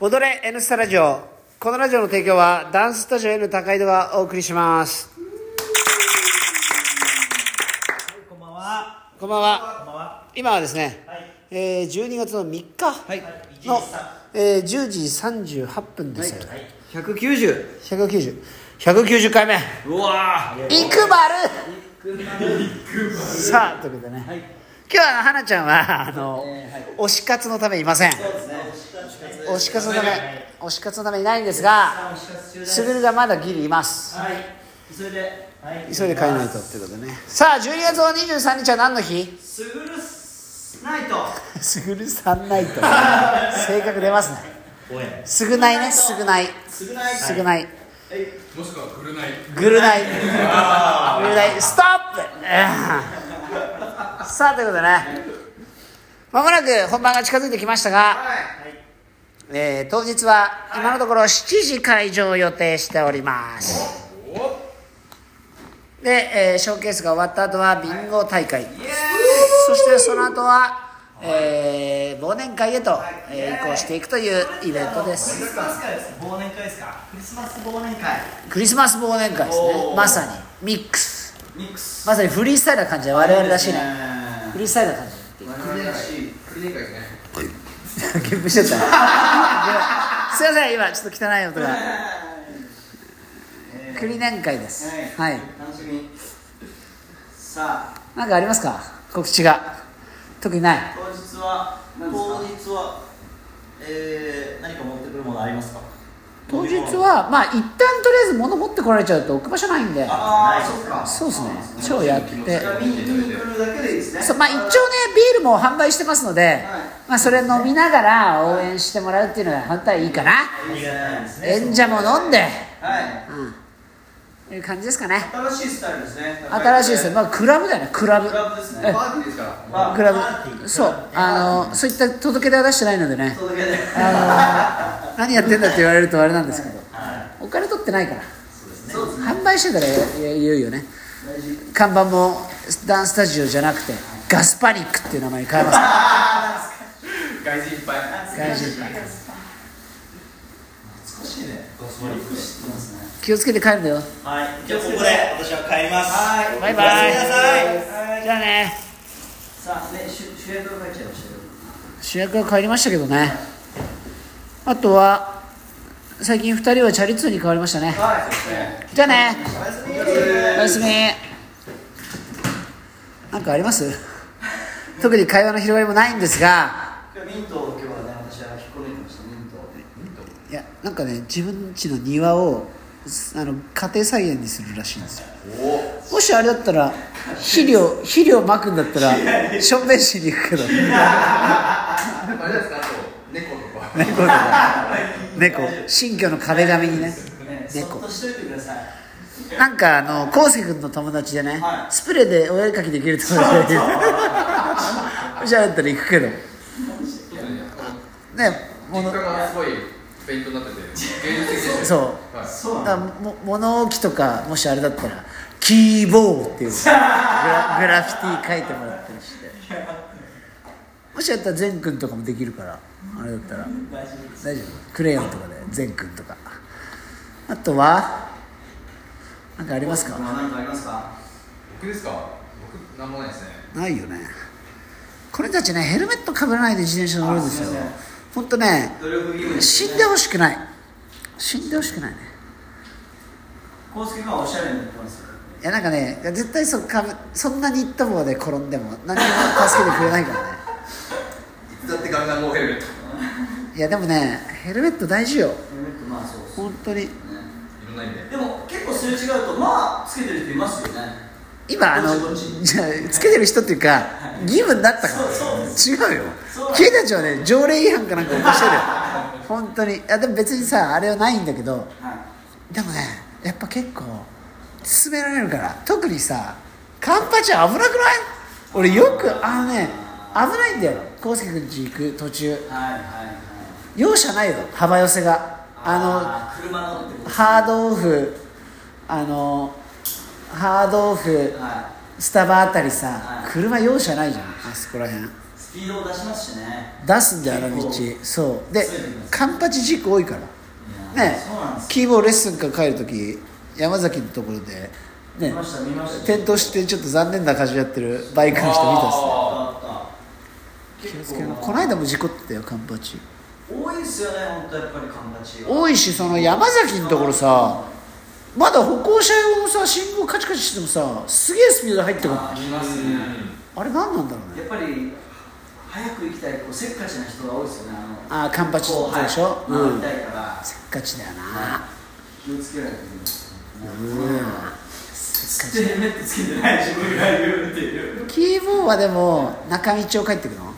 踊れ N スタラジオこのラジオの提供はダンススタジオ N 高井戸がお送りしますこんばんは。こんばんはこんばんは。今はですね、はいえー12月の3日はい。の、えー10時38分ですよ、はい。百九十。190 190回目うわいくばるさあということでね、はい。今日は花ちゃんはあの、えーはい。推し活のためいません。推し活のため推し活のためいないんですがすすぐるがまだギリいます。はい。急いで。はい。急いで帰らないとってことでね。さあ12月の23日は何の日？すぐるすナイト。すぐるさんないと性格出ますね。おえ。すぐないね。すぐない。すぐない。すぐない。もしくはグルナイぐるないぐるないストップ！うんさあということでね。まもなく本番が近づいてきましたが、えー当日は今のところ7時会場を予定しております。で、えーショーケースが終わった後はビンゴ大会。そしてその後は、えー忘年会へと、えー移行していくというイベントでクリす。スマス会です。忘年会ですか？クリスマス忘年会。クリスマス忘年会ですね。まさに。ミックス。ミックス。まさにフリースタイルな感じで我々らしいねフクリースタイルな感じゲップしてた。すいません今ちょっと汚い音が。クリ年会です。はい。楽しみ。さあ。何かありますか？告知が。特にない。当日は当日はえー、何か持ってくるものありますか？当日はまあ一旦とりあえず物持ってこられちゃうと置く場所ないんで。ああそっか。そうですね。超やって。そうまあ一応ねビールも販売してますので、まあ、それ飲みながら応援してもらうっていうのが本当はいいかな。演者も飲んで。はい。うん。いう感じですかね。新しいスタイルですね。新しいですね、まあ、クラブだよね。クラブ。クラブですえねパーティーですから。まあクラブ。そう。あのそういった届け出は出してないのでね。届けてあの 何やってんだって言われるとあれなんですけどはい。お金取ってないから。販売してたら言うよね。看板もダンスタジオじゃなくてガスパニックっていう名前に変えます。外人いっぱい。外人会少しね。ゴスパリック知ってますね。気をつけて帰るんだよ。はい。じゃあここで私は帰ります。はい。バイバイ。じゃあね。さあね主主役が帰っちゃいましたけど。主役は帰りましたけどねあとは最近2人はチャリ通に変わりましたね。はいじゃあね。おやすみ。おやすみなんかあります？特に会話の広がりもないんですが。ミントを今日はね私は引っこ抜いてましたミントを。いやなんかね自分家の庭をあの家庭菜園にするらしいんですよ。もしあれだったら肥料肥料まくんだったらしょんべんしに行くけど。あれですか？猫とか猫。新居の壁紙にね。猫。っとしといてください。なんかあの康介君の友達でね、はい。スプレーでお絵かきできる友達がいるもしあれだったら行くけど。ねものそう。はい。そうも物置とかもしあれだったらキーボーっていう。グラグラフィティ書いてもらったりしてもしやったら善くんとかもできるからあれだったら。大丈夫。クレヨンとかで善くんとか。あとは何かありますか？何かありますか？僕ですか？僕なんもないですね。ないよね。これたちねヘルメットかぶらないで自転車乗るんですよ。本当ね死んでほしくない。死んでほしくないね。康介君はおしゃれになってますよ。いやなんかね絶対そかぶそんなニット帽で転んでも何にも助けてくれないからねいつだってガンガンもうヘルメットいやでもねヘルメット大事よ。ヘルメットまあそうそう本当に。いろんな意味で。でも結構すれ違うとまあつけてる人いますよね。今あのどっちどっち。じゃあつけてる人っていうか義務になったか。らそうそう。違うよ。そう君たちはね条例違反かなんか起こしてるよ。本当に。いやでも別にさあれはないんだけどはい。でもねやっぱ結構勧められるから。特にさカンパチ危なくない？俺よくあのね危ないんだよ。康介君家行く途中。はいはいはい。容赦ないよ幅寄せが。ああのハードオフ。あのハードオフ。とはスタバあたりさ、はい。車容赦ないじゃん。あそこら辺。いスピードを出しますしね。出すんだよあの道。そう。でカンパチ事故多いから。ねキーボーレッスンから帰る時山崎のところでね。転倒してちょっと残念な感じでやってるバイクの人見たっすねった気をつけろこの間も事故ってたよカンパチ。多いですよね本当やっぱりカンパチは。多いしその山崎のところさまだ歩行者用のさ信号カチカチしてもさすげえスピードで入ってくるあ見ますね。あれ何なんだろうね。やっぱり早く行きたいこうせっかちな人が多いですよねあのああカンパチこうでしょ、はいうん。回りたいから。せっかちだよな。気をつけないといけないうん。ヘルメットつけてない自分が言うっていう。キーボーはでも中道を帰ってくの？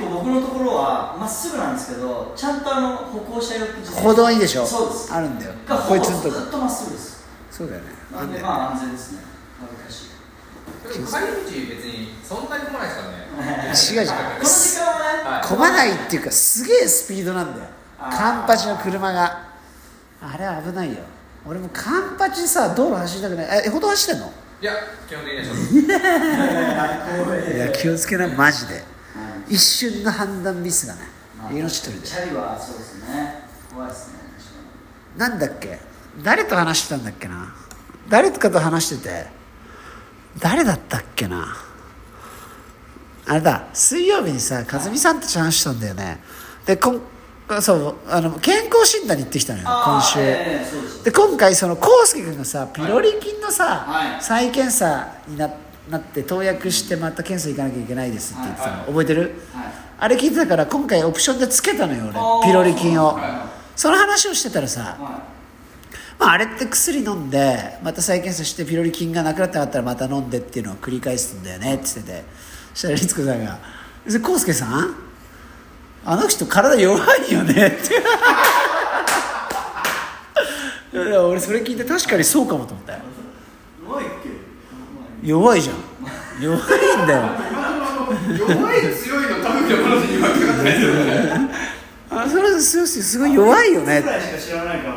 構僕のところはまっすぐなんですけどちゃんとあの歩行者用歩道にでしょ？そうです。あるんだよ。がこいつのとこ。ずっとまっすぐです。そうだよね。あなんんで？まあ安全ですね。難しい。でも帰り道別にそんなに来ないですからね。違うじゃん。この時間はね、はいないっていうかすげえスピードなんだよ。カンパチの車が。あれは危ないよ。俺もカンパチさ道路走りたくない。え歩道走ってんの？いや基本的にはちょっといや気をつけなマジで。はい一瞬の判断ミスがねまあ命取りで。チャリはそうですね。怖いですね。なんだっけ？誰と話してたんだっけな？誰かと話してて誰だったっけな？あれだ水曜日にさ和美さんたち話したんだよね。でこんそうあの健康診断に行ってきたのよ今週、ええそうで今回その康介君がさピロリ菌のさ、はい。再検査にななって投薬してまた検査行かなきゃいけないですって言ってたの、はい覚えてる、はい。あれ聞いてたから今回オプションでつけたのよ俺。ピロリ菌を、はその話をしてたらさ、はまあ、あれって薬飲んでまた再検査してピロリ菌がなくなってなかったらまた飲んでっていうのを繰り返すんだよねって言ってて。そしたら律子さんが「それ康介さん？あの人体弱いよね」って。俺それ聞いて確かにそうかもと思ったよ弱いじゃん。弱いんだよ。弱い強いのに分かんないですよねあそれすすごい弱いよね。ぐらいしか知らないから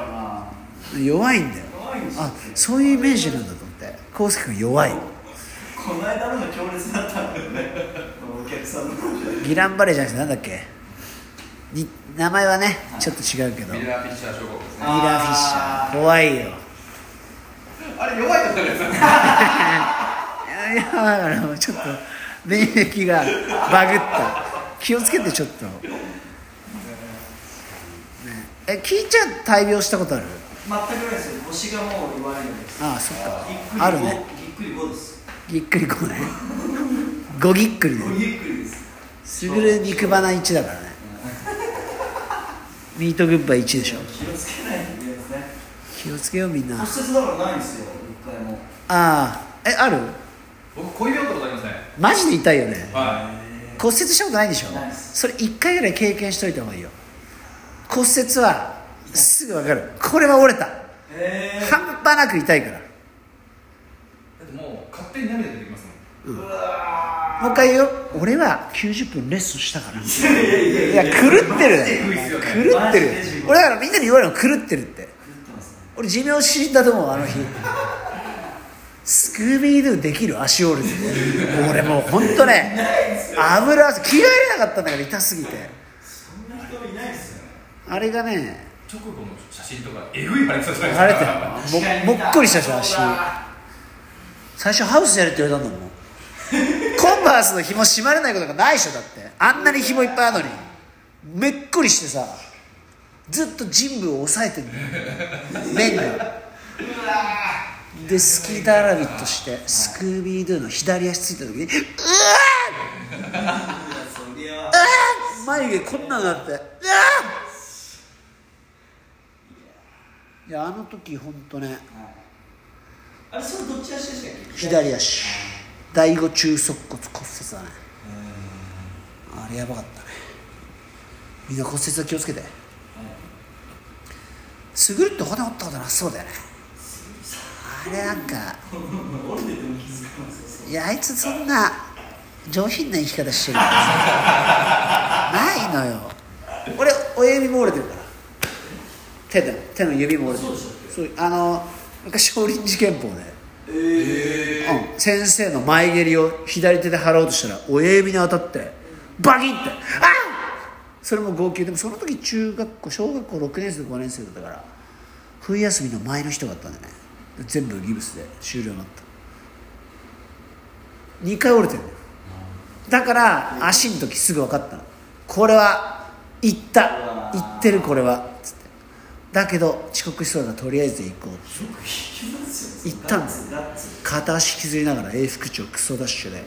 な。弱いんだよ。弱いんですよ。あそういうイメージなんだと思って。康介君弱い。この間のが強烈だったんだよね。お客さんのギランバレーじゃなくてなんだっけ？に名前はねちょっと違うけど。ミミラーフィッシャー症候群ですね。ラーフィッシャー。怖いよ。あれ弱いとこですよね いやいやだからもうちょっと免疫がバグった。気をつけてちょっと、ね、えキーちゃん大病したことある？全くないですよ。腰がもう弱いのです。ああそっか。あるね。ぎっくり5です。ぎっくりこね。ごぎっくりでぎっくりです。すぐる肉花1だからね。ミートグッバイ1でしょ。気をつけないといけないですね。気をつけようみんな。あ骨折だからないんですよ一回も。あ。えある？僕小指折ったことありません。マジで痛いよね。は骨折したことないでしょ？それ1回ぐらい経験しといた方がいいよ。骨折はすぐ分かる。これは折れた。半端なく痛いから。いだってもう勝手に涙出てきますもん。うわもう一回言うよ。俺は90分レッスンしたから。いや狂ってるね。狂ってる。俺だからみんなに言われるの狂ってるって。ね。俺寿命死んだと思うあの日スクービードゥできる足折る俺もう本当ね油汗着替えれなかったんだから痛すぎて。そんな人いないですよね。あれがね直後の写真とかえぐい腫れてたじゃないですか。腫れてるももっこりしたし足最初ハウスやれって言われたんだもん。コンバースの紐締まれないことがないでしょだって。あんなに紐いっぱいあるのに。めっこりしてさずっと人部を抑えてるの面 がでスキーターラビットしてスクービードゥの左足ついた時にうわーいやそりゃあー眉毛こんなのなってうわーいやあの時本当ねあれそれどっち足でしたっけ？左足。第五中足骨骨折だね。あれやばかったね。みんな骨折は気をつけて。すぐるって骨折ったことなさそうだよねあれなんか いやあいつそんな上品な生き方してる。ないのよ。俺親指も折れてるから。手手の指も折れてる。そうあの昔少林寺拳法で。ええうん、先生の前蹴りを左手で払おうとしたら親指に当たってバキンって。あっそれも号泣。でもその時中学校小学校6年生と5年生だったから冬休みの前の日とかだったんでね全部ギブスで終了になった。2回折れてるんだよ。だから足の時すぐ分かったこれは行った。行ってるこれは。つって。だけど遅刻しそうだからとりあえず行こう。行ったんですガッツ片足削りながら永福町クソダッシュで。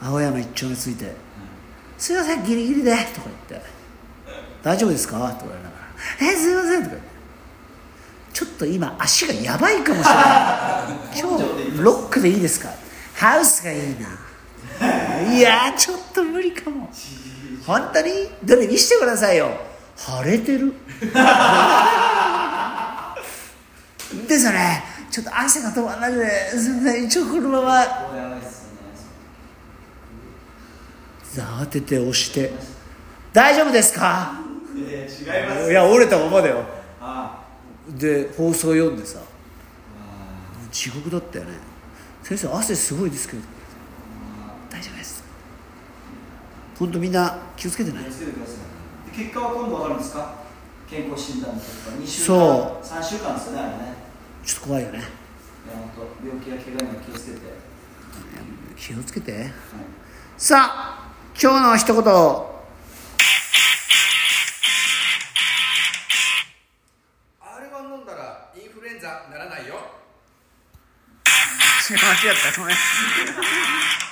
青山一丁目ついて「すいませんギリギリで」とか言って「大丈夫ですか?」とか言われながら「えすいません」とか言って。と今足がやばいかもしれない。今日ロックでいいですか？ハウスがいいな。いやちょっと無理かも。本当に？どれ見せてくださいよ。腫れてる。ですよね。ちょっと汗が止まらなくてすみません。一応このまま。これやばいっすよね慌てて押して「大丈夫ですか?えー、違いま」いや折れたままだよ。あで放送読んでさ。あ地獄だったよね。先生汗すごいですけど。大丈夫です。本当みんな気をつけてね。気をつけてい。で結果は今度わかるんですか？健康診断とか。2週間そ3週間ですよねあれね。ちょっと怖いよね。病気や怪我には気をつけて、はい、気をつけて。さあ今日の一言ンザならないよ間違ったごめん